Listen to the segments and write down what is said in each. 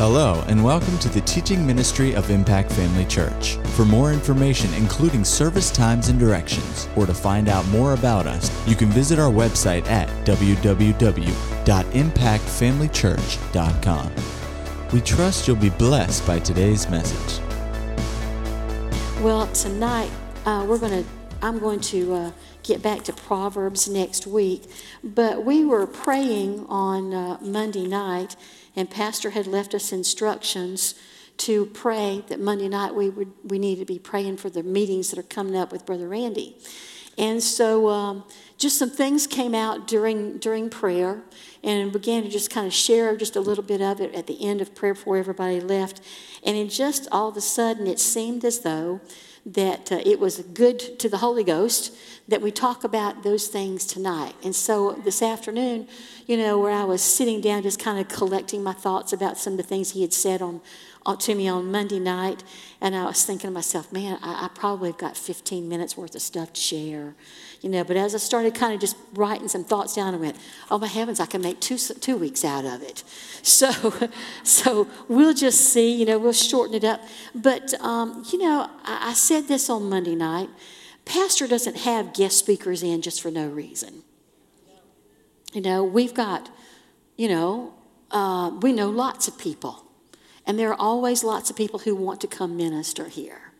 Hello, and welcome to the teaching ministry of Impact Family Church. For more information, including service times and directions, or to find out more about us, you can visit our website at www.impactfamilychurch.com. We trust you'll be blessed by today's message. Well, tonight uh, we're going to. I'm going to uh, get back to Proverbs next week, but we were praying on uh, Monday night and Pastor had left us instructions to pray that Monday night we would we need to be praying for the meetings that are coming up with Brother Randy. And so um, just some things came out during during prayer and began to just kind of share just a little bit of it at the end of prayer before everybody left. And it just all of a sudden it seemed as though that uh, it was good to the Holy Ghost that we talk about those things tonight. And so this afternoon, you know, where I was sitting down just kind of collecting my thoughts about some of the things he had said on, on to me on Monday night, and I was thinking to myself, man, I, I probably have got 15 minutes worth of stuff to share you know. But as I started kind of just writing some thoughts down, I went, "Oh my heavens, I can make two two weeks out of it." So, so we'll just see. You know, we'll shorten it up. But um, you know, I, I said this on Monday night. Pastor doesn't have guest speakers in just for no reason. You know, we've got, you know, uh, we know lots of people, and there are always lots of people who want to come minister here.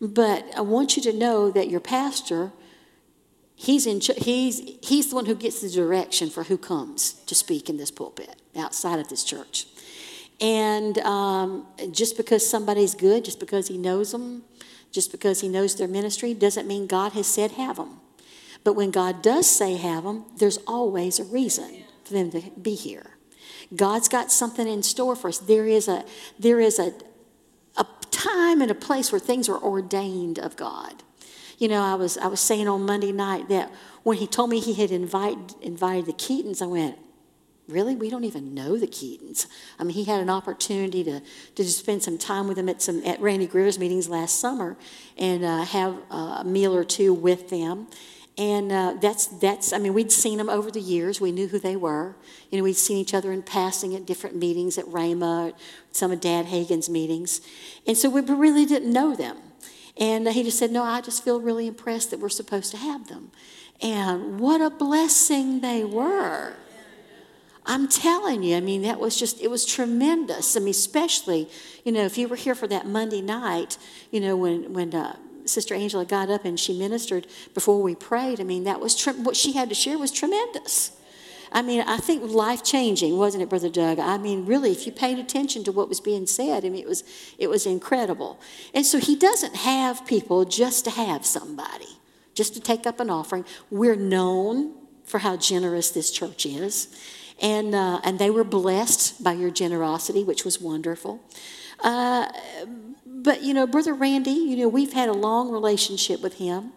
But I want you to know that your pastor He's, in, he's, he's the one who gets the direction for who comes to speak in this pulpit outside of this church. And um, just because somebody's good, just because he knows them, just because he knows their ministry, doesn't mean God has said have them. But when God does say have them, there's always a reason for them to be here. God's got something in store for us. There is a, there is a, a time and a place where things are ordained of God. You know, I was, I was saying on Monday night that when he told me he had invite, invited the Keatons, I went, Really? We don't even know the Keatons. I mean, he had an opportunity to, to spend some time with them at some at Randy Greer's meetings last summer and uh, have a meal or two with them. And uh, that's, that's, I mean, we'd seen them over the years. We knew who they were. You know, we'd seen each other in passing at different meetings at Rhema, some of Dad Hagin's meetings. And so we really didn't know them. And he just said, No, I just feel really impressed that we're supposed to have them. And what a blessing they were. I'm telling you, I mean, that was just, it was tremendous. I mean, especially, you know, if you were here for that Monday night, you know, when, when uh, Sister Angela got up and she ministered before we prayed, I mean, that was, tre- what she had to share was tremendous. I mean, I think life changing, wasn't it, Brother Doug? I mean, really, if you paid attention to what was being said, I mean, it was, it was incredible. And so he doesn't have people just to have somebody, just to take up an offering. We're known for how generous this church is. And, uh, and they were blessed by your generosity, which was wonderful. Uh, but, you know, Brother Randy, you know, we've had a long relationship with him.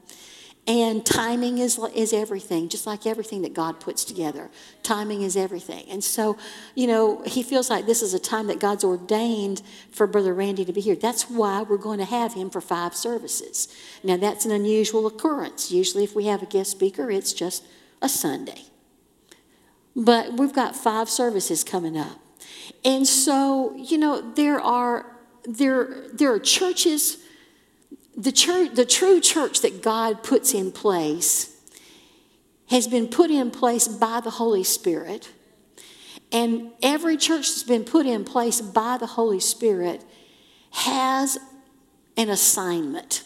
And timing is, is everything, just like everything that God puts together. Timing is everything. And so, you know, he feels like this is a time that God's ordained for Brother Randy to be here. That's why we're going to have him for five services. Now, that's an unusual occurrence. Usually, if we have a guest speaker, it's just a Sunday. But we've got five services coming up. And so, you know, there are, there, there are churches the, church, the true church that God puts in place has been put in place by the Holy Spirit. And every church that's been put in place by the Holy Spirit has an assignment.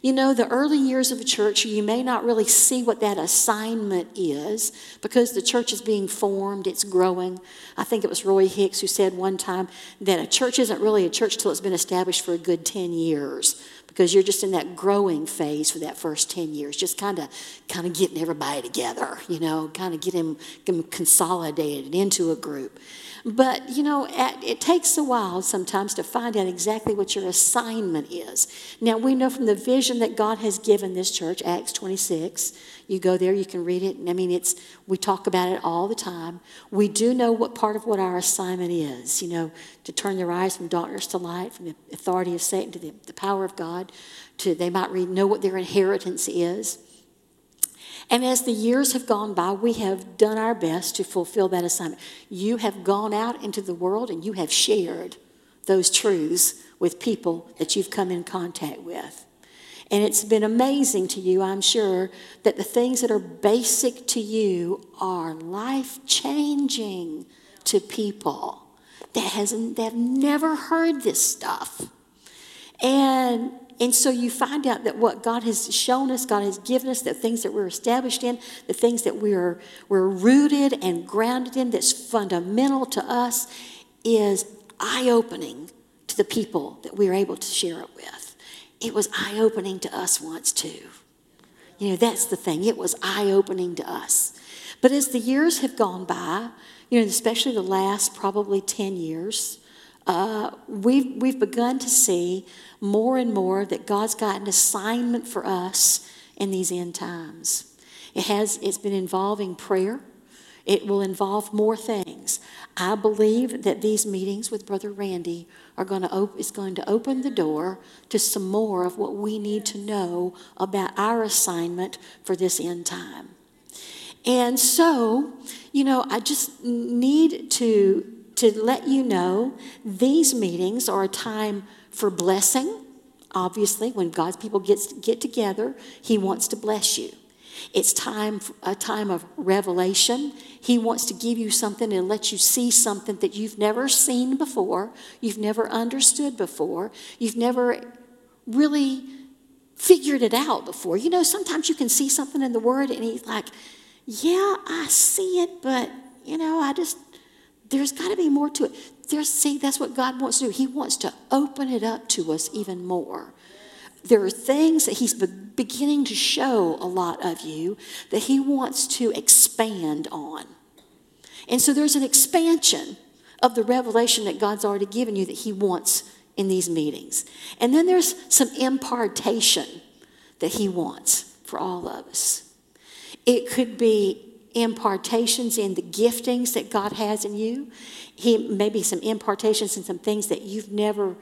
You know, the early years of a church, you may not really see what that assignment is because the church is being formed, it's growing. I think it was Roy Hicks who said one time that a church isn't really a church till it's been established for a good 10 years because you're just in that growing phase for that first 10 years, just kind of kind of getting everybody together, you know, kind of getting them consolidated into a group. But, you know, it takes a while sometimes to find out exactly what your assignment is. Now, we know from the vision that God has given this church, Acts 26, you go there, you can read it. I mean, it's, we talk about it all the time. We do know what part of what our assignment is, you know, to turn their eyes from darkness to light, from the authority of Satan to the, the power of God, to they might read, know what their inheritance is. And as the years have gone by, we have done our best to fulfill that assignment. You have gone out into the world and you have shared those truths with people that you've come in contact with. And it's been amazing to you, I'm sure, that the things that are basic to you are life changing to people that, has, that have never heard this stuff. And, and so you find out that what God has shown us, God has given us, the things that we're established in, the things that we're, we're rooted and grounded in, that's fundamental to us, is eye opening to the people that we're able to share it with. It was eye opening to us once, too. You know, that's the thing. It was eye opening to us. But as the years have gone by, you know, especially the last probably 10 years, uh, we've, we've begun to see more and more that God's got an assignment for us in these end times. It has, it's been involving prayer. It will involve more things. I believe that these meetings with Brother Randy are going to op- is going to open the door to some more of what we need to know about our assignment for this end time. And so, you know, I just need to, to let you know these meetings are a time for blessing. Obviously, when God's people gets, get together, He wants to bless you. It's time a time of revelation. He wants to give you something and let you see something that you've never seen before, you've never understood before, you've never really figured it out before. You know, sometimes you can see something in the Word and He's like, yeah, I see it, but you know, I just there's got to be more to it. There's see, that's what God wants to do. He wants to open it up to us even more. There are things that He's beginning to show a lot of you that He wants to expand on. And so there's an expansion of the revelation that God's already given you that He wants in these meetings. And then there's some impartation that He wants for all of us. It could be impartations in the giftings that God has in you. He maybe some impartations in some things that you've never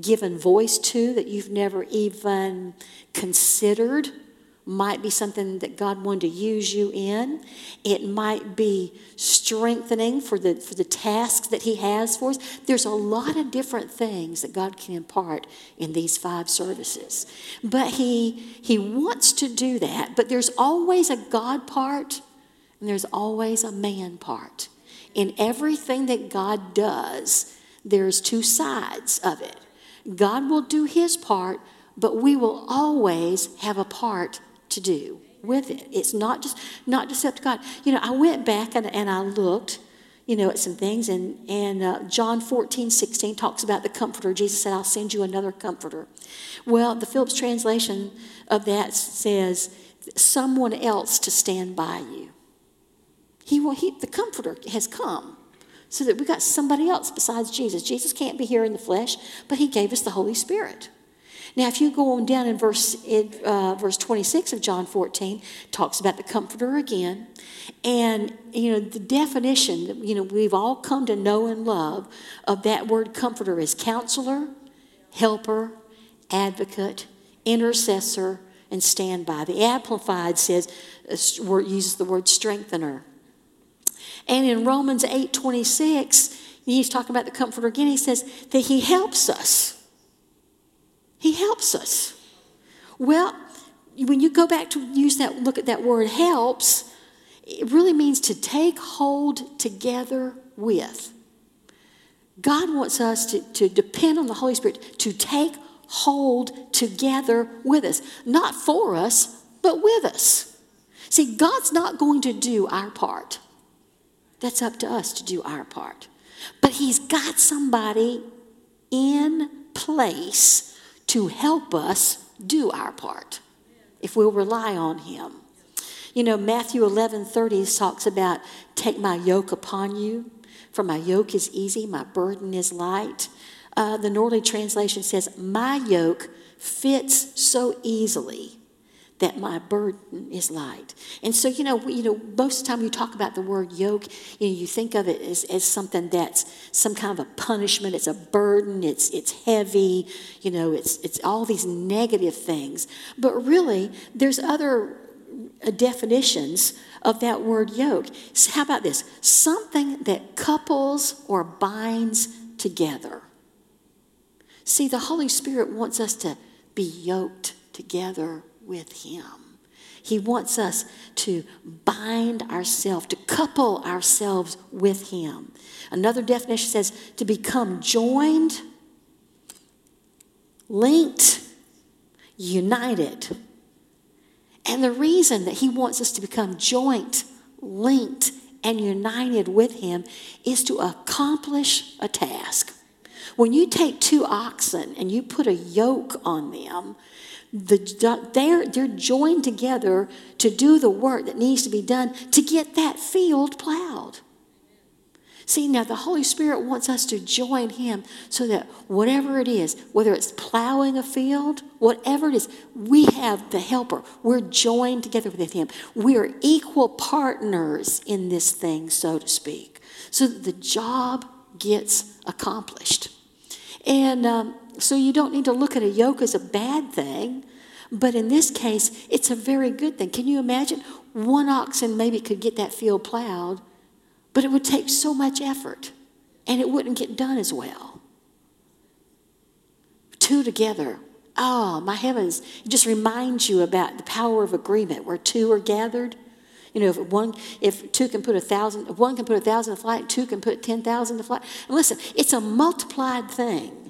given voice to, that you've never even considered might be something that God wanted to use you in. It might be strengthening for the, for the tasks that He has for us. There's a lot of different things that God can impart in these five services. But He, he wants to do that, but there's always a God part and there's always a man part. In everything that God does, there's two sides of it. God will do His part, but we will always have a part to do with it. It's not just not just up to God. You know, I went back and, and I looked, you know, at some things, and and uh, John 14, 16 talks about the comforter. Jesus said, "I'll send you another comforter." Well, the Phillips translation of that says, "Someone else to stand by you." He will. He, the comforter has come. So that we got somebody else besides Jesus. Jesus can't be here in the flesh, but he gave us the Holy Spirit. Now, if you go on down in verse, uh, verse 26 of John 14, talks about the comforter again. And, you know, the definition that, you know, we've all come to know and love of that word comforter is counselor, helper, advocate, intercessor, and standby. The Amplified says, uh, uses the word strengthener. And in Romans 8 26, he's talking about the comforter again. He says that he helps us. He helps us. Well, when you go back to use that, look at that word helps, it really means to take hold together with. God wants us to, to depend on the Holy Spirit to take hold together with us, not for us, but with us. See, God's not going to do our part. That's up to us to do our part. But He's got somebody in place to help us do our part if we'll rely on Him. You know, Matthew 11 30 talks about take my yoke upon you, for my yoke is easy, my burden is light. Uh, the Norlie translation says, My yoke fits so easily that my burden is light. And so, you know, you know, most of the time you talk about the word yoke, you know, you think of it as, as something that's some kind of a punishment, it's a burden, it's it's heavy, you know, it's it's all these negative things. But really, there's other definitions of that word yoke. So how about this? Something that couples or binds together. See, the Holy Spirit wants us to be yoked together with Him. He wants us to bind ourselves, to couple ourselves with Him. Another definition says to become joined, linked, united. And the reason that He wants us to become joint, linked, and united with Him is to accomplish a task. When you take two oxen and you put a yoke on them, the, they're, they're joined together to do the work that needs to be done to get that field plowed. See, now the Holy Spirit wants us to join Him so that whatever it is, whether it's plowing a field, whatever it is, we have the helper. We're joined together with Him. We are equal partners in this thing, so to speak, so that the job gets accomplished. And um, so you don't need to look at a yoke as a bad thing, but in this case, it's a very good thing. Can you imagine? One oxen maybe could get that field plowed, but it would take so much effort and it wouldn't get done as well. Two together. Oh, my heavens. It just reminds you about the power of agreement where two are gathered. You know, if one, if two can put a thousand, if one can put a thousand to flight, two can put ten thousand to flight. And listen, it's a multiplied thing.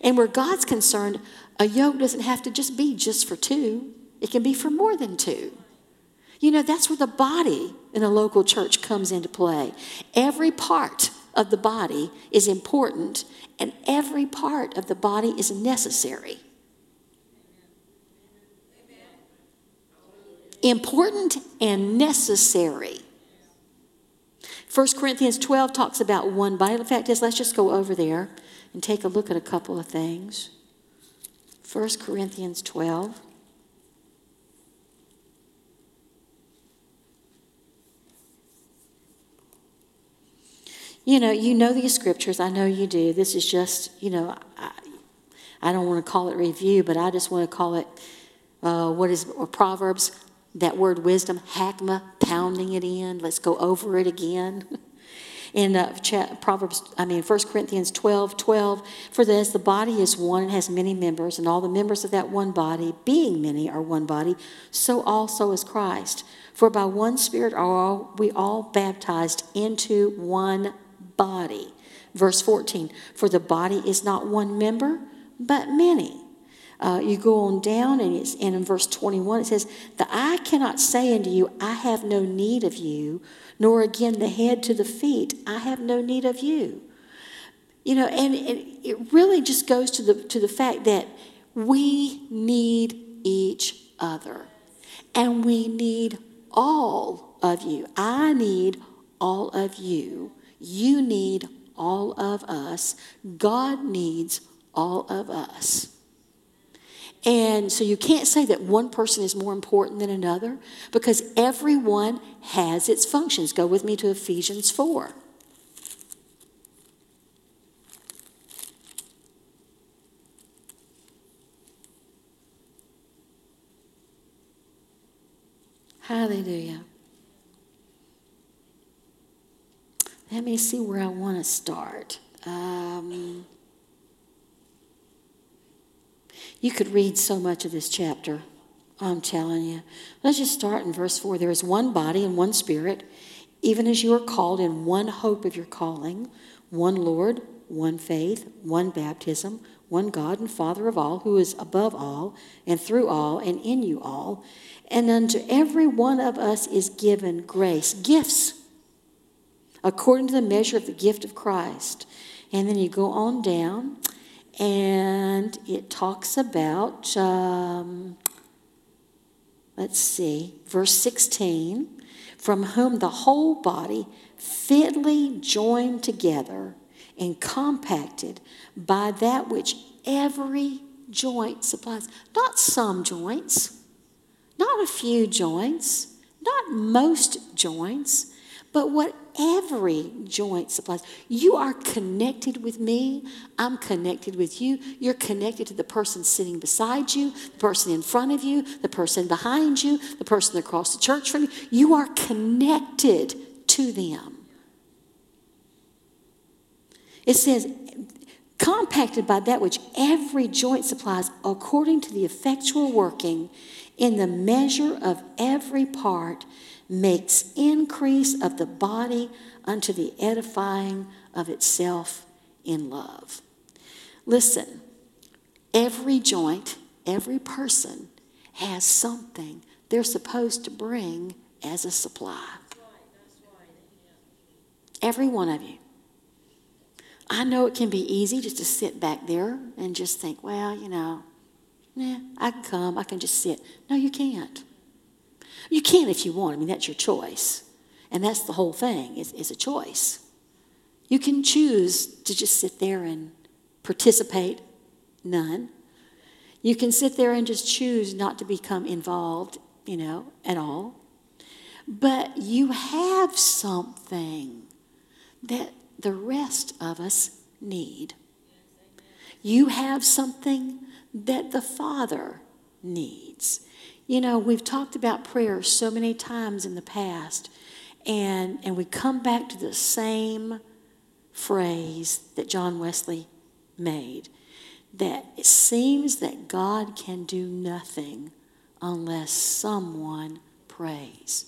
And where God's concerned, a yoke doesn't have to just be just for two, it can be for more than two. You know, that's where the body in a local church comes into play. Every part of the body is important, and every part of the body is necessary. Important and necessary. 1 Corinthians 12 talks about one body. In fact, is let's just go over there and take a look at a couple of things. 1 Corinthians 12. You know, you know these scriptures. I know you do. This is just, you know, I, I don't want to call it review, but I just want to call it uh, what is or Proverbs. That word wisdom, hakma, pounding it in. Let's go over it again. in uh, Proverbs, I mean, 1 Corinthians 12 12. For this, the body is one and has many members, and all the members of that one body, being many, are one body, so also is Christ. For by one Spirit are all, we all baptized into one body. Verse 14 For the body is not one member, but many. Uh, you go on down, and, it's, and in verse 21 it says, The eye cannot say unto you, I have no need of you, nor again the head to the feet, I have no need of you. You know, and, and it really just goes to the, to the fact that we need each other. And we need all of you. I need all of you. You need all of us. God needs all of us. And so you can't say that one person is more important than another because everyone has its functions. Go with me to Ephesians 4. Hallelujah. Let me see where I want to start. Um, You could read so much of this chapter. I'm telling you. Let's just start in verse 4. There is one body and one spirit, even as you are called in one hope of your calling, one Lord, one faith, one baptism, one God and Father of all, who is above all, and through all, and in you all. And unto every one of us is given grace, gifts, according to the measure of the gift of Christ. And then you go on down and it talks about, um, let's see, verse 16, from whom the whole body fitly joined together and compacted by that which every joint supplies. Not some joints, not a few joints, not most joints, but what every joint supplies. You are connected with me. I'm connected with you. You're connected to the person sitting beside you, the person in front of you, the person behind you, the person across the church from you. You are connected to them. It says, compacted by that which every joint supplies according to the effectual working in the measure of every part makes increase of the body unto the edifying of itself in love. Listen, every joint, every person has something they're supposed to bring as a supply. Every one of you. I know it can be easy just to sit back there and just think, well, you know, yeah, I can come, I can just sit. No, you can't. You can if you want. I mean, that's your choice. And that's the whole thing, is, is a choice. You can choose to just sit there and participate, none. You can sit there and just choose not to become involved, you know, at all. But you have something that the rest of us need. You have something that the Father needs. You know, we've talked about prayer so many times in the past, and, and we come back to the same phrase that John Wesley made that it seems that God can do nothing unless someone prays.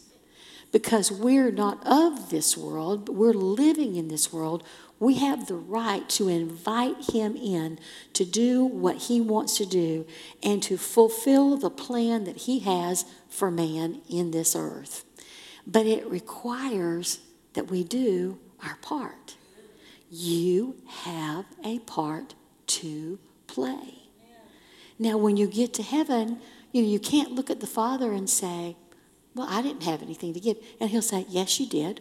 Because we're not of this world, but we're living in this world we have the right to invite him in to do what he wants to do and to fulfill the plan that he has for man in this earth. But it requires that we do our part. You have a part to play. Now, when you get to heaven, you know, you can't look at the Father and say, Well, I didn't have anything to give. And he'll say, Yes, you did.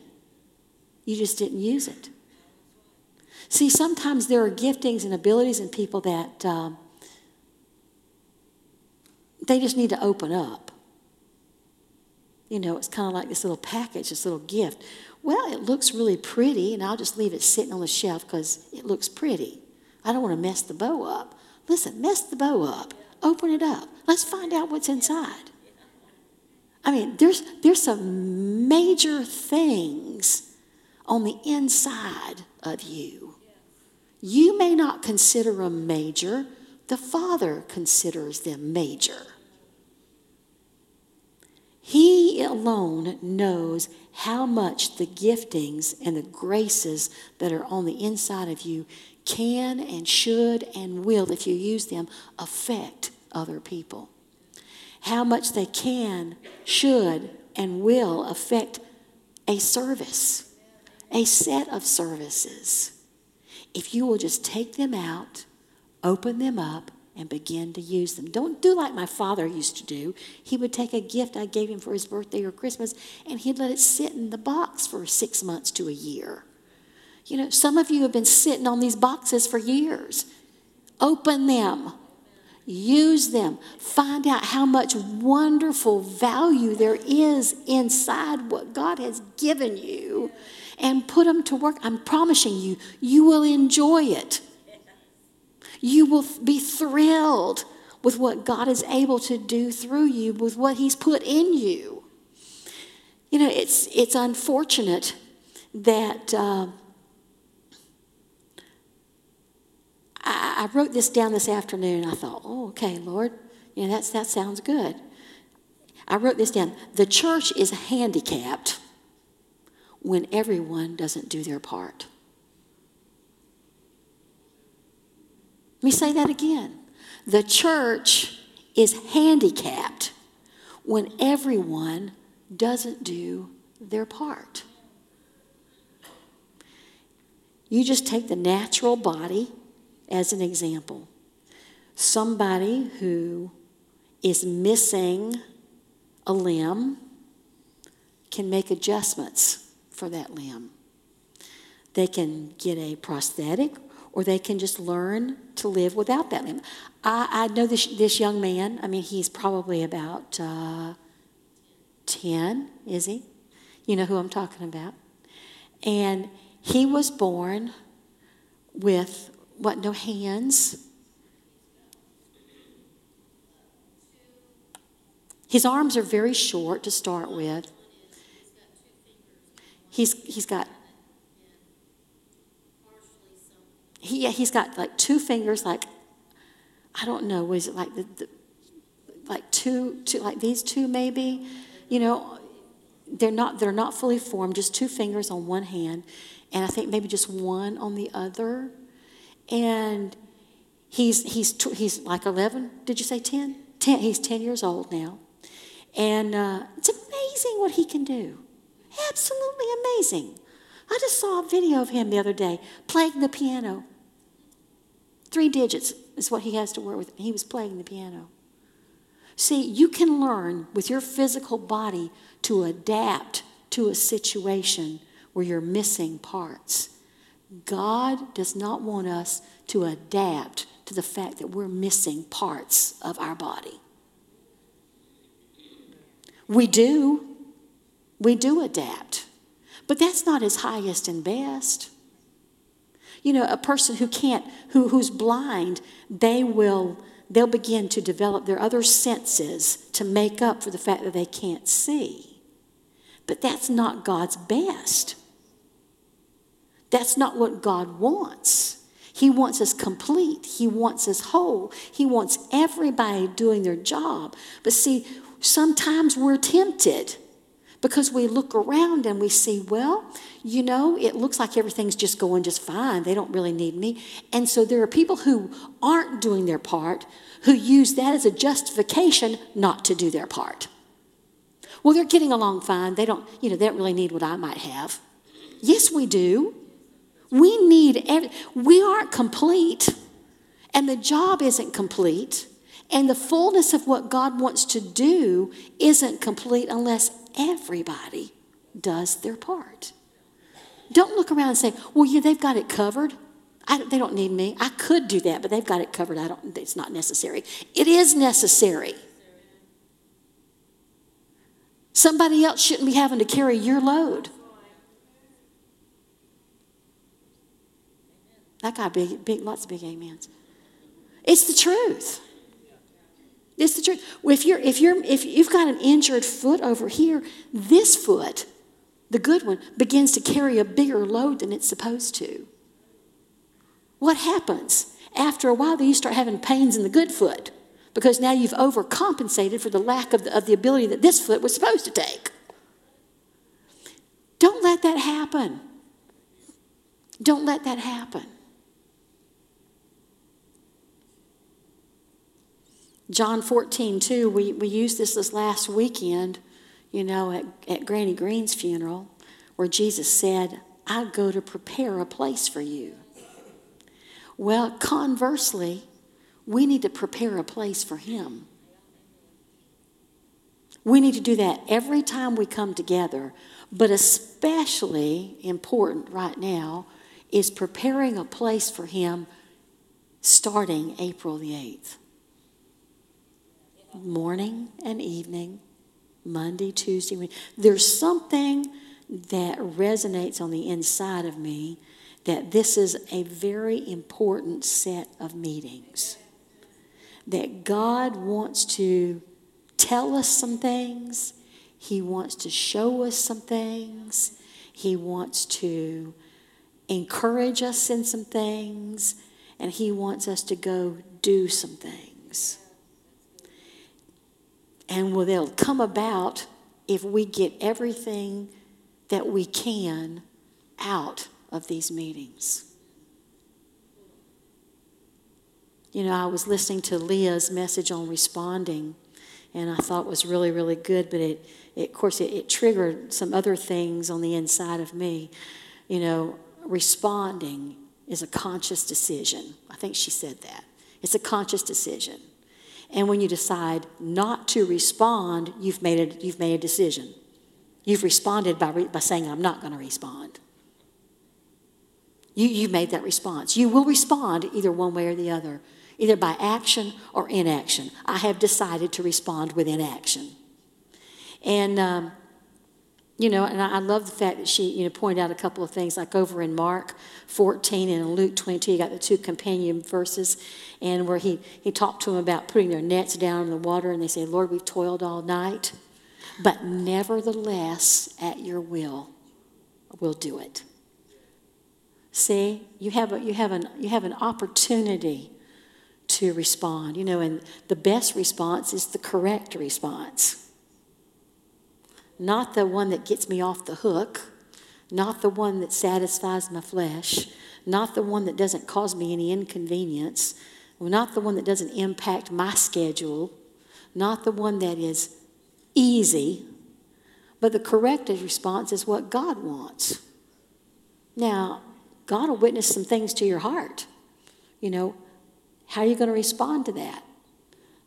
You just didn't use it. See, sometimes there are giftings and abilities in people that um, they just need to open up. You know, it's kind of like this little package, this little gift. Well, it looks really pretty, and I'll just leave it sitting on the shelf because it looks pretty. I don't want to mess the bow up. Listen, mess the bow up. Open it up. Let's find out what's inside. I mean, there's, there's some major things on the inside of you you may not consider them major, the Father considers them major. He alone knows how much the giftings and the graces that are on the inside of you can and should and will, if you use them, affect other people. How much they can, should, and will affect a service, a set of services if you will just take them out, open them up, and begin to use them. Don't do like my father used to do. He would take a gift I gave him for his birthday or Christmas and he'd let it sit in the box for six months to a year. You know, some of you have been sitting on these boxes for years. Open them, use them, find out how much wonderful value there is inside what God has given you and put them to work. I'm promising you, you will enjoy it. You will be thrilled with what God is able to do through you, with what He's put in you. You know, it's, it's unfortunate that uh, I, I, wrote this down this afternoon. I thought, oh, okay, Lord, you know, that's, that sounds good. I wrote this down. The church is handicapped when everyone doesn't do their part. Let me say that again. The church is handicapped when everyone doesn't do their part. You just take the natural body as an example. Somebody who is missing a limb can make adjustments for that limb. They can get a prosthetic or they can just learn to live without that limb. I, I know this, this young man, I mean, he's probably about uh, 10, is he? You know who I'm talking about? And he was born with what, no hands. His arms are very short to start with. He's, he's got he, he's got like two fingers like I don't know, was it like the, the like two, two, like these two maybe? You know, they're not they're not fully formed, just two fingers on one hand, and I think maybe just one on the other. And he's he's he's like eleven. Did you say ten? Ten. He's ten years old now, and uh, it's amazing what he can do. Absolutely amazing. I just saw a video of him the other day playing the piano. Three digits is what he has to work with. He was playing the piano. See, you can learn with your physical body to adapt to a situation where you're missing parts. God does not want us to adapt to the fact that we're missing parts of our body. We do. We do adapt. But that's not his highest and best. You know, a person who can't, who, who's blind, they will, they'll begin to develop their other senses to make up for the fact that they can't see. But that's not God's best. That's not what God wants. He wants us complete. He wants us whole. He wants everybody doing their job. But see, sometimes we're tempted because we look around and we see, well, you know, it looks like everything's just going just fine. They don't really need me. And so there are people who aren't doing their part who use that as a justification not to do their part. Well, they're getting along fine. They don't, you know, they don't really need what I might have. Yes, we do. We need, every, we aren't complete, and the job isn't complete, and the fullness of what God wants to do isn't complete unless everybody does their part. Don't look around and say, well, yeah, they've got it covered. I, they don't need me. I could do that, but they've got it covered. I don't, it's not necessary. It is necessary. Somebody else shouldn't be having to carry your load. That got big, big, lots of big amens. It's the truth. It's the truth. If you're, if you're, if you've got an injured foot over here, this foot, the good one, begins to carry a bigger load than it's supposed to. What happens? After a while, you start having pains in the good foot because now you've overcompensated for the lack of the, of the ability that this foot was supposed to take. Don't let that happen. Don't let that happen. John 14, 2, we, we used this this last weekend, you know, at, at Granny Green's funeral, where Jesus said, I go to prepare a place for you. Well, conversely, we need to prepare a place for Him. We need to do that every time we come together, but especially important right now is preparing a place for Him starting April the 8th morning and evening, Monday, Tuesday. There's something that resonates on the inside of me that this is a very important set of meetings. That God wants to tell us some things, He wants to show us some things, He wants to encourage us in some things, and He wants us to go do some things and will they'll come about if we get everything that we can out of these meetings. You know, I was listening to Leah's message on responding, and I thought was really, really good, but it, it of course, it, it triggered some other things on the inside of me. You know, responding is a conscious decision. I think she said that. It's a conscious decision. And when you decide not to respond, you've made a, you've made a decision. You've responded by, re, by saying, I'm not going to respond. You, you made that response. You will respond either one way or the other, either by action or inaction. I have decided to respond with inaction. And, um, You know, and I love the fact that she, you know, pointed out a couple of things, like over in Mark 14 and in Luke 22, you got the two companion verses, and where he, he talked to them about putting their nets down in the water, and they say, Lord, we've toiled all night, but nevertheless, at your will, we'll do it. See, you have, a, you, have an, you have an opportunity to respond, you know, and the best response is the correct response not the one that gets me off the hook, not the one that satisfies my flesh, not the one that doesn't cause me any inconvenience, not the one that doesn't impact my schedule, not the one that is easy, but the corrected response is what God wants. Now, God will witness some things to your heart. You know, how are you going to respond to that?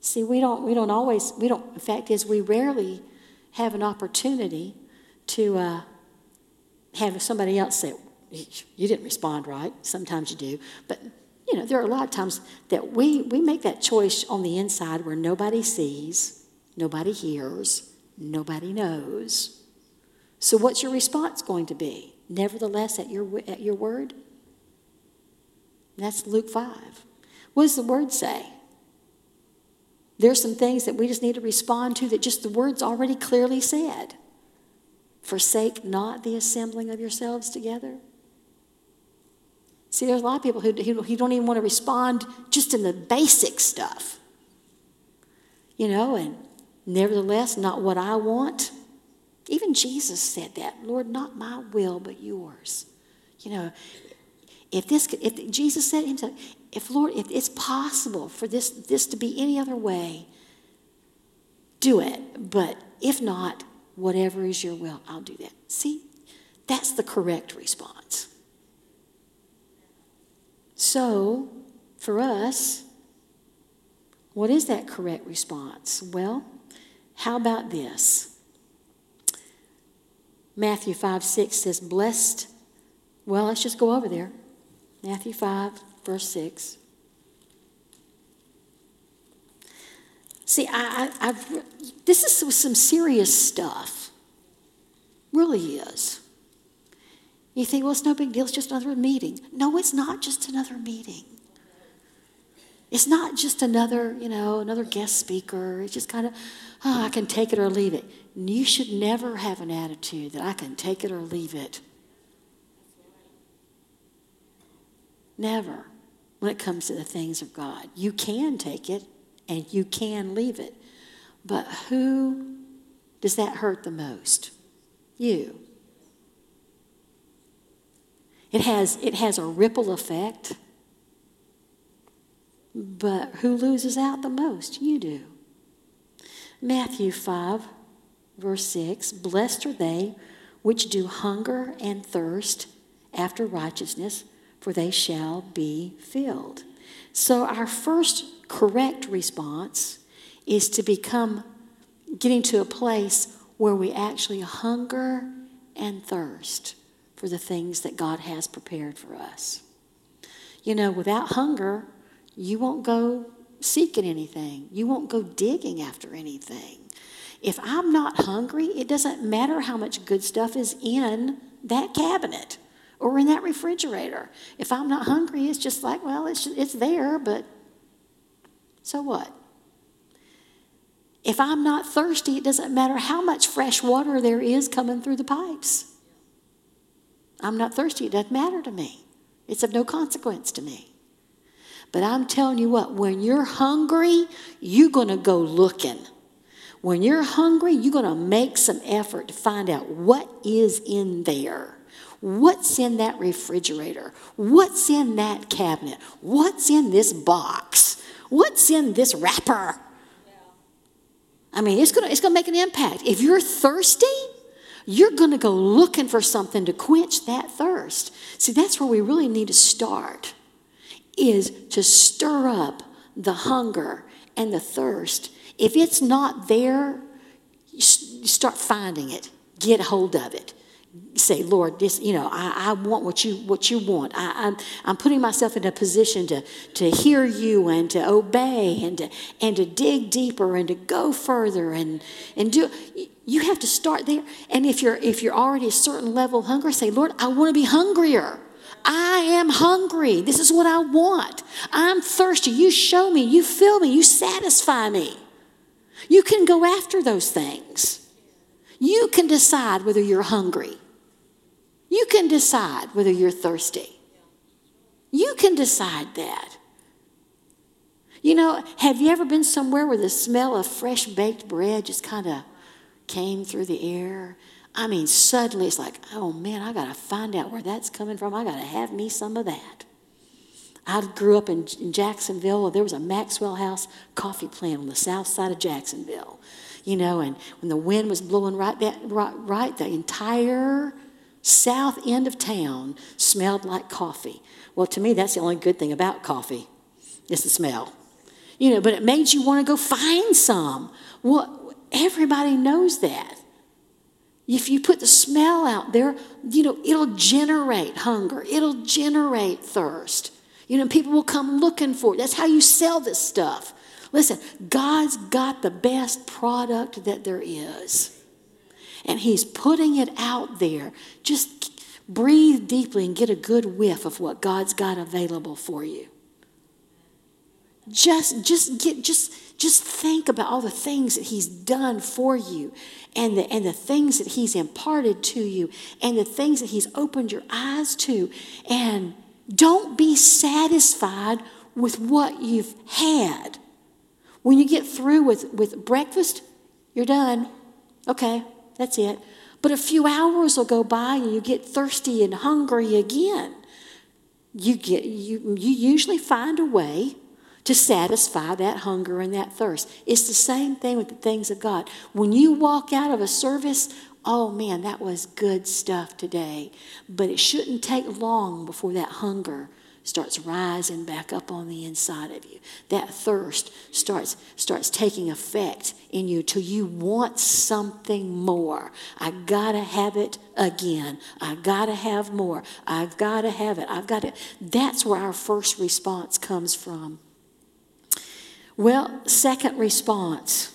See, we don't, we don't always, we don't, in fact, is we rarely have an opportunity to uh, have somebody else say, You didn't respond right. Sometimes you do. But, you know, there are a lot of times that we, we make that choice on the inside where nobody sees, nobody hears, nobody knows. So, what's your response going to be? Nevertheless, at your, at your word? That's Luke 5. What does the word say? There's some things that we just need to respond to that just the words already clearly said. Forsake not the assembling of yourselves together. See, there's a lot of people who, who don't even want to respond just in the basic stuff. You know, and nevertheless, not what I want. Even Jesus said that, Lord, not my will, but yours. You know, if this, if Jesus said himself, if Lord, if it's possible for this, this to be any other way, do it. But if not, whatever is your will, I'll do that. See, that's the correct response. So, for us, what is that correct response? Well, how about this? Matthew 5 6 says, Blessed. Well, let's just go over there. Matthew 5, verse 6. See, I, I, I've, this is some serious stuff. Really is. You think, well, it's no big deal, it's just another meeting. No, it's not just another meeting. It's not just another, you know, another guest speaker. It's just kind of, oh, ah, I can take it or leave it. You should never have an attitude that I can take it or leave it. Never when it comes to the things of God. You can take it and you can leave it. But who does that hurt the most? You. It has, it has a ripple effect. But who loses out the most? You do. Matthew 5, verse 6 Blessed are they which do hunger and thirst after righteousness for they shall be filled. So, our first correct response is to become getting to a place where we actually hunger and thirst for the things that God has prepared for us. You know, without hunger, you won't go seeking anything, you won't go digging after anything. If I'm not hungry, it doesn't matter how much good stuff is in that cabinet or in that refrigerator. If I'm not hungry, it's just like, well, it's, it's there, but so what? If I'm not thirsty, it doesn't matter how much fresh water there is coming through the pipes. I'm not thirsty, it doesn't matter to me. It's of no consequence to me. But I'm telling you what, when you're hungry, you're going to go looking. When you're hungry, you're going to make some effort to find out what is in there. What's in that refrigerator? What's in that cabinet? What's in this box? What's in this wrapper? I mean, it's to it's gonna make an impact. If you're thirsty, you're to go looking for something to quench that thirst. See, that's where we really need to start, is to stir up the hunger and the thirst. If it's not there, start finding it. Get hold of it say, Lord, this, you know, I, I want what you what you want. I, I'm I'm putting myself in a position to to hear you and to obey and to and to dig deeper and to go further and and do you have to start there. And if you're if you're already a certain level of hunger, say, Lord, I want to be hungrier. I am hungry. This is what I want. I'm thirsty. You show me, you fill me, you satisfy me. You can go after those things. You can decide whether you're hungry. You can decide whether you're thirsty. You can decide that. You know, have you ever been somewhere where the smell of fresh baked bread just kind of came through the air? I mean, suddenly it's like, oh man, I got to find out where that's coming from. I got to have me some of that. I grew up in, in Jacksonville. There was a Maxwell House coffee plant on the south side of Jacksonville. You know, and when the wind was blowing right, back, right, right the entire south end of town smelled like coffee. Well, to me, that's the only good thing about coffee, is the smell. You know, but it made you want to go find some. Well, everybody knows that. If you put the smell out there, you know, it'll generate hunger, it'll generate thirst. You know, people will come looking for it. That's how you sell this stuff. Listen, God's got the best product that there is and He's putting it out there. Just breathe deeply and get a good whiff of what God's got available for you. Just, just get, just, just think about all the things that He's done for you, and the and the things that He's imparted to you, and the things that He's opened your eyes to, and don't be satisfied with what you've had. When you get through with, with breakfast, you're done. Okay, that's it. But a few hours will go by and you get thirsty and hungry again. You, get, you, you usually find a way to satisfy that hunger and that thirst. It's the same thing with the things of God. When you walk out of a service, oh man, that was good stuff today. But it shouldn't take long before that hunger starts rising back up on the inside of you. That thirst starts, starts taking effect in you till you want something more. I gotta have it again. I gotta have more. I've gotta have it. I've got it. That's where our first response comes from. Well, second response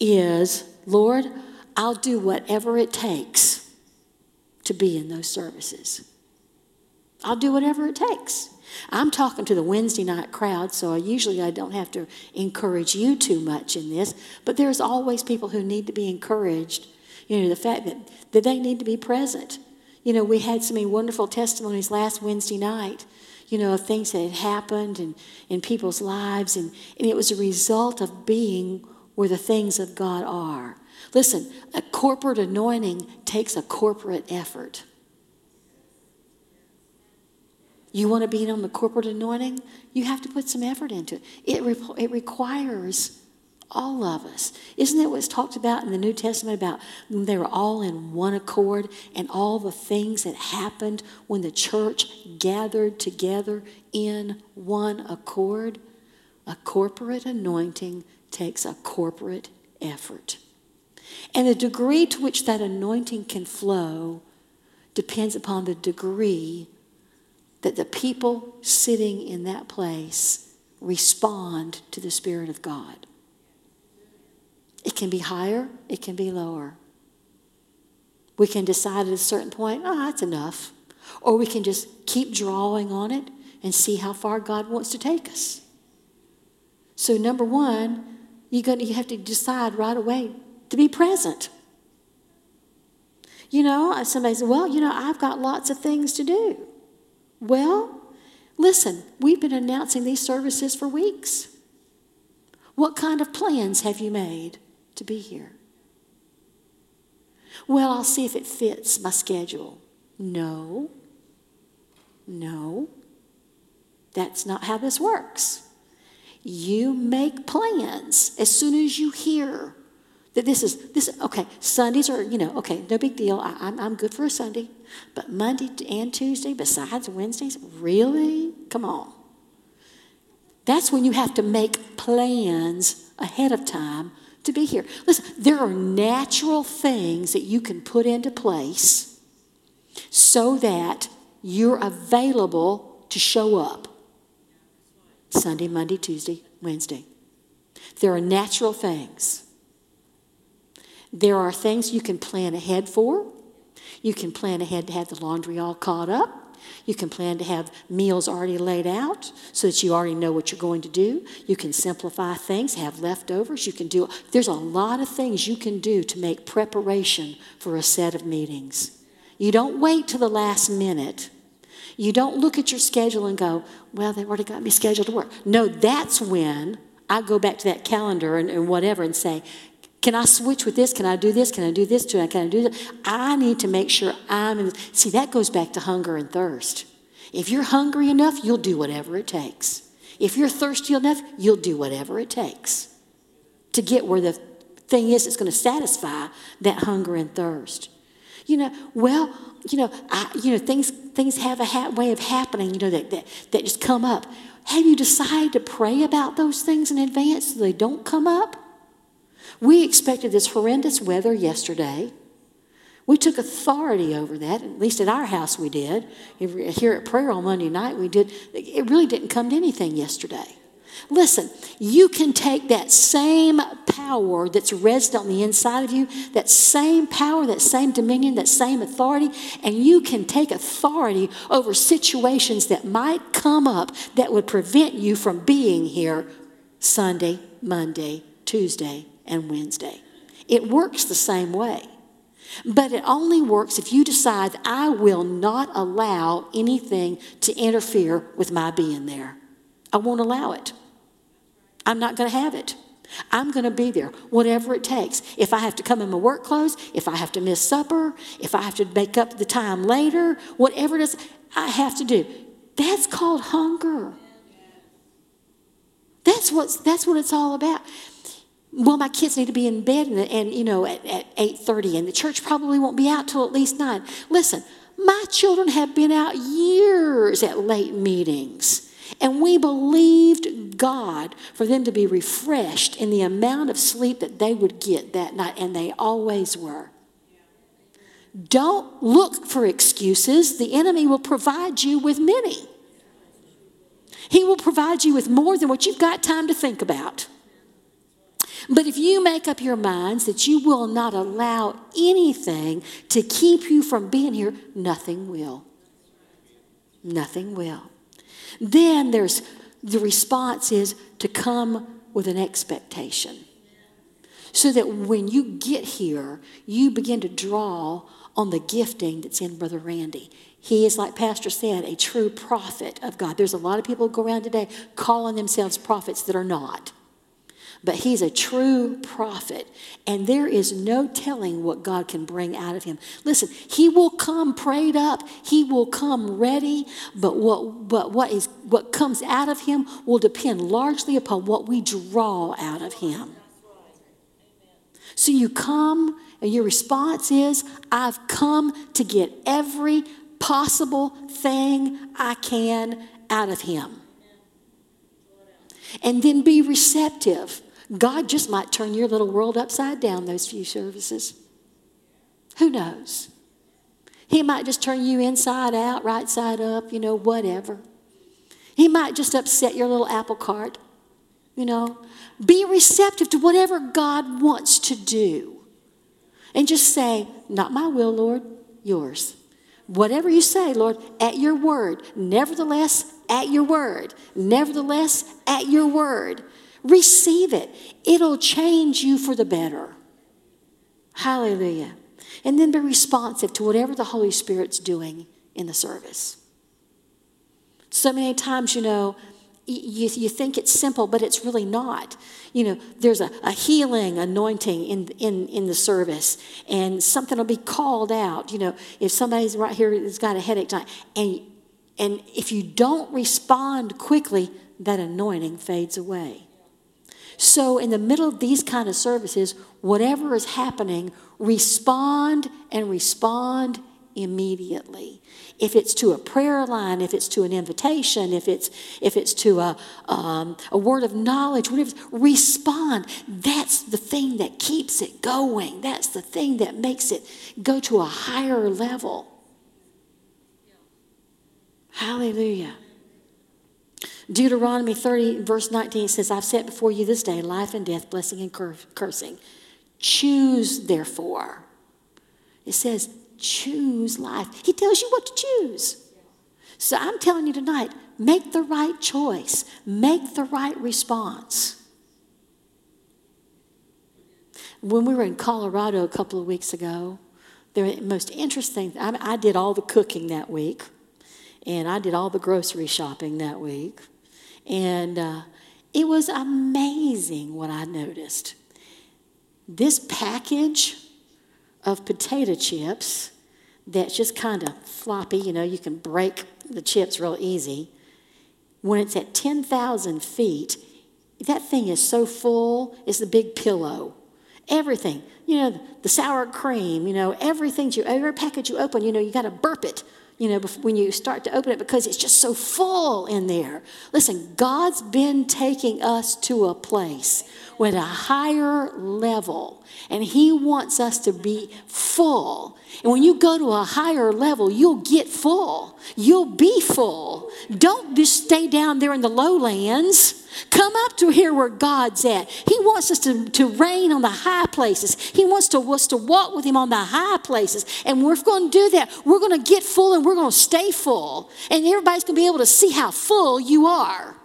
is, Lord, I'll do whatever it takes to be in those services. I'll do whatever it takes. I'm talking to the Wednesday night crowd, so I usually I don't have to encourage you too much in this, but there's always people who need to be encouraged. You know, the fact that, that they need to be present. You know, we had so many wonderful testimonies last Wednesday night, you know, of things that had happened and in people's lives, and, and it was a result of being where the things of God are. Listen, a corporate anointing takes a corporate effort. You want to be on the corporate anointing? You have to put some effort into it. It, re- it requires all of us. Isn't it what's talked about in the New Testament about they were all in one accord and all the things that happened when the church gathered together in one accord? A corporate anointing takes a corporate effort. And the degree to which that anointing can flow depends upon the degree that the people sitting in that place respond to the Spirit of God. It can be higher, it can be lower. We can decide at a certain point, oh, that's enough. Or we can just keep drawing on it and see how far God wants to take us. So, number one, you're to, you have to decide right away to be present. You know, somebody says, well, you know, I've got lots of things to do. Well, listen, we've been announcing these services for weeks. What kind of plans have you made to be here? Well, I'll see if it fits my schedule. No. No. That's not how this works. You make plans as soon as you hear this is this okay sundays are you know okay no big deal. I, I'm, I'm good for a sunday. But monday and tuesday besides wednesdays really? Come on. That's when you have to make plans ahead of time to be here. Listen there are natural things that you can put into place so that you're available to show up. Sunday, Monday, Tuesday, Wednesday. There are natural things. There are things you can plan ahead for. You can plan ahead to have the laundry all caught up. You can plan to have meals already laid out so that you already know what you're going to do. You can simplify things, have leftovers. You can do, there's a lot of things you can do to make preparation for a set of meetings. You don't wait to the last minute. You don't look at your schedule and go, well, they've already got me scheduled to work. No, that's when I go back to that calendar and, and whatever and say, can I switch with this? Can I do this? Can I do this? Can I do that? I need to make sure I'm in. See, that goes back to hunger and thirst. If you're hungry enough, you'll do whatever it takes. If you're thirsty enough, you'll do whatever it takes to get where the thing is that's going to satisfy that hunger and thirst. You know, well, you know, I, you know, things things have a ha- way of happening. You know that, that that just come up. Have you decided to pray about those things in advance so they don't come up? We expected this horrendous weather yesterday. We took authority over that, at least at our house we did. Here at prayer on Monday night, we did. It really didn't come to anything yesterday. Listen, you can take that same power that's resident on the inside of you, that same power, that same dominion, that same authority, and you can take authority over situations that might come up that would prevent you from being here Sunday, Monday, Tuesday, and Wednesday. It works the same way. But it only works if you decide, I will not allow anything to interfere with my being there. I won't allow it. I'm not going to have it. I'm going to be there, whatever it takes. If I have to come in my work clothes, if I have to miss supper, if I have to make up the time later, whatever it is, I have to do. That's called hunger. That's, what's, that's what it's all about well, my kids need to be in bed and, and you know at, at 8.30 and the church probably won't be out till at least 9. Listen, my children have been out years at late meetings. And we believed God for them to be refreshed in the amount of sleep that they would get that night, and they always were. Don't look for excuses. The enemy will provide you with many. He will provide you with more than what you've got time to think about. But if you make up your minds that you will not allow anything to keep you from being here, nothing will. Nothing will. Then there's the response is to come with an expectation. So that when you get here, you begin to draw on the gifting that's in Brother Randy. He is, like Pastor said, a true prophet of God. There's a lot of people go around today calling themselves prophets that are not but he's a true prophet, and there is no telling what God can bring out of him. Listen, he will come prayed up, he will come ready, but what, but what, is, what comes out of him will depend largely upon what we draw out of him. So you come, and your response is, I've come to get every possible thing I can out of him. And then be receptive God just might turn your little world upside down those few services. Who knows? He might just turn you inside out, right side up, you know, whatever. He might just upset your little apple cart, you know. Be receptive to whatever God wants to do. And just say, Not my will, Lord, yours. Whatever you say, Lord, at your word. Nevertheless, at your word. Nevertheless, at your word. Receive it, it'll change you for the better. Hallelujah. And then be responsive to whatever the Holy Spirit's doing in the service. So many times, you know, you, you think it's simple, but it's really not. You know, there's a, a healing anointing in, in, in the service, and something will be called out. You know, if somebody's right here has got a headache, time, and, and if you don't respond quickly, that anointing fades away. So, in the middle of these kind of services, whatever is happening, respond and respond immediately. If it's to a prayer line, if it's to an invitation, if it's if it's to a um, a word of knowledge, whatever, respond. That's the thing that keeps it going. That's the thing that makes it go to a higher level. Hallelujah. Deuteronomy 30, verse 19 says, I've set before you this day life and death, blessing and cur- cursing. Choose, therefore. It says, choose life. He tells you what to choose. So I'm telling you tonight, make the right choice, make the right response. When we were in Colorado a couple of weeks ago, the most interesting, I, I did all the cooking that week, and I did all the grocery shopping that week. And uh, it was amazing what I noticed. This package of potato chips that's just kind of floppy, you know, you can break the chips real easy. When it's at 10,000 feet, that thing is so full, it's the big pillow. Everything, you know, the sour cream, you know, everything, you, every package you open, you know, you got to burp it you know, when you start to open it because it's just so full in there. Listen, God's been taking us to a place with a higher level, and He wants us to be full. And when you go to a higher level, you'll get full. You'll be full. Don't just stay down there in the lowlands. Come up to here where God's at. He wants us to, to reign on the high places. He wants to, us to walk with Him on the high places. And we're going to do that. We're going to get full and we're going to stay full. And everybody's going to be able to see how full you are.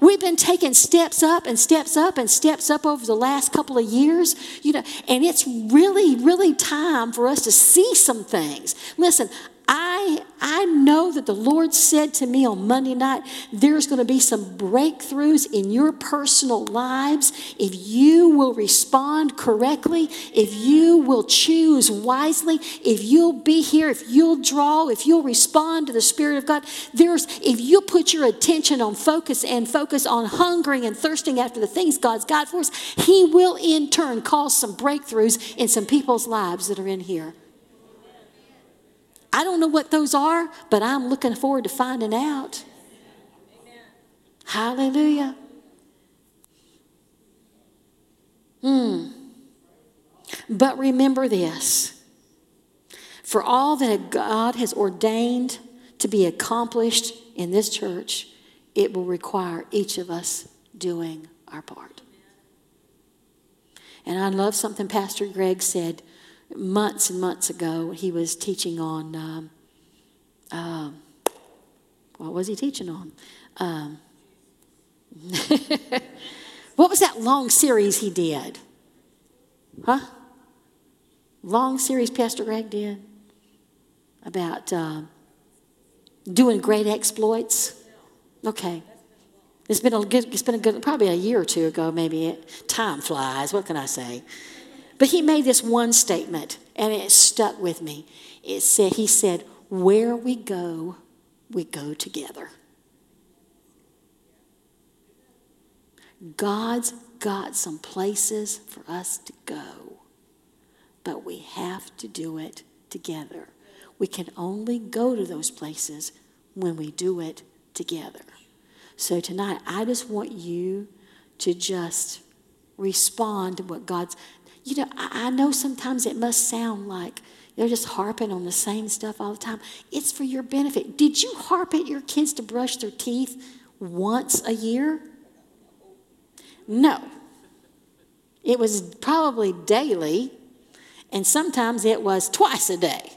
We've been taking steps up and steps up and steps up over the last couple of years, you know, and it's really, really time for us to see some things. Listen, I, I know that the Lord said to me on Monday night, there's going to be some breakthroughs in your personal lives if you will respond correctly, if you will choose wisely, if you'll be here, if you'll draw, if you'll respond to the Spirit of God. There's, if you put your attention on focus and focus on hungering and thirsting after the things God's got for us, He will in turn cause some breakthroughs in some people's lives that are in here. I don't know what those are, but I'm looking forward to finding out. Amen. Hallelujah. Hmm. But remember this for all that God has ordained to be accomplished in this church, it will require each of us doing our part. And I love something Pastor Greg said months and months ago, he was teaching on, um, uh, what was he teaching on? Um, what was that long series he did? Huh? Long series Pastor Greg did about uh, doing great exploits. Okay. It's been a good, it's been a good, probably a year or two ago, maybe. Time flies. What can I say? But he made this one statement, and it stuck with me. It said, he said, where we go, we go together. God's got some places for us to go, but we have to do it together. We can only go to those places when we do it together. So tonight, I just want you to just respond to what God's you know, I, I know sometimes it must sound like they're just harping on the same stuff all the time. It's for your benefit. Did you harp at your kids to brush their teeth once a year? No. It was probably daily, and sometimes it was twice a day.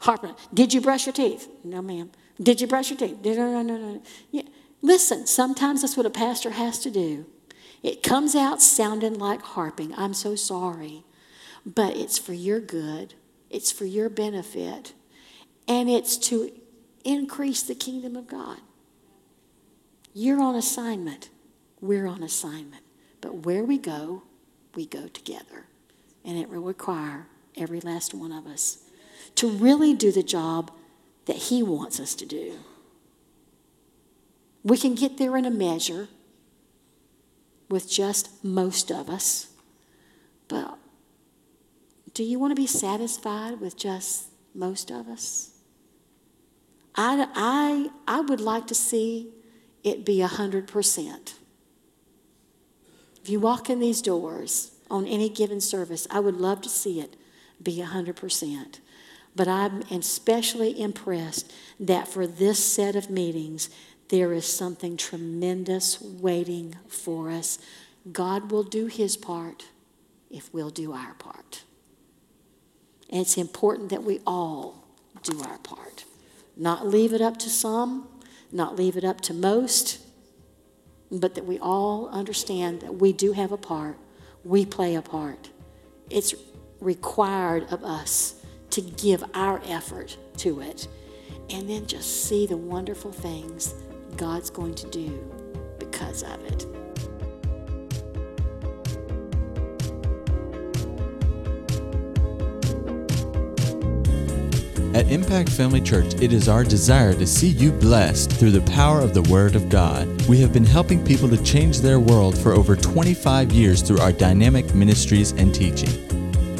Harping. Did you brush your teeth? No, ma'am. Did you brush your teeth? No, no, no, no. Yeah. Listen, sometimes that's what a pastor has to do. It comes out sounding like harping. I'm so sorry. But it's for your good, it's for your benefit, and it's to increase the kingdom of God. You're on assignment, we're on assignment. But where we go, we go together. And it will require every last one of us to really do the job that He wants us to do. We can get there in a measure with just most of us. But do you want to be satisfied with just most of us? I, I, I would like to see it be 100%. If you walk in these doors on any given service, I would love to see it be 100%. But I'm especially impressed that for this set of meetings, there is something tremendous waiting for us. God will do his part if we'll do our part. And it's important that we all do our part. Not leave it up to some, not leave it up to most, but that we all understand that we do have a part. We play a part. It's required of us to give our effort to it and then just see the wonderful things God's going to do because of it. At Impact Family Church, it is our desire to see you blessed through the power of the Word of God. We have been helping people to change their world for over 25 years through our dynamic ministries and teaching.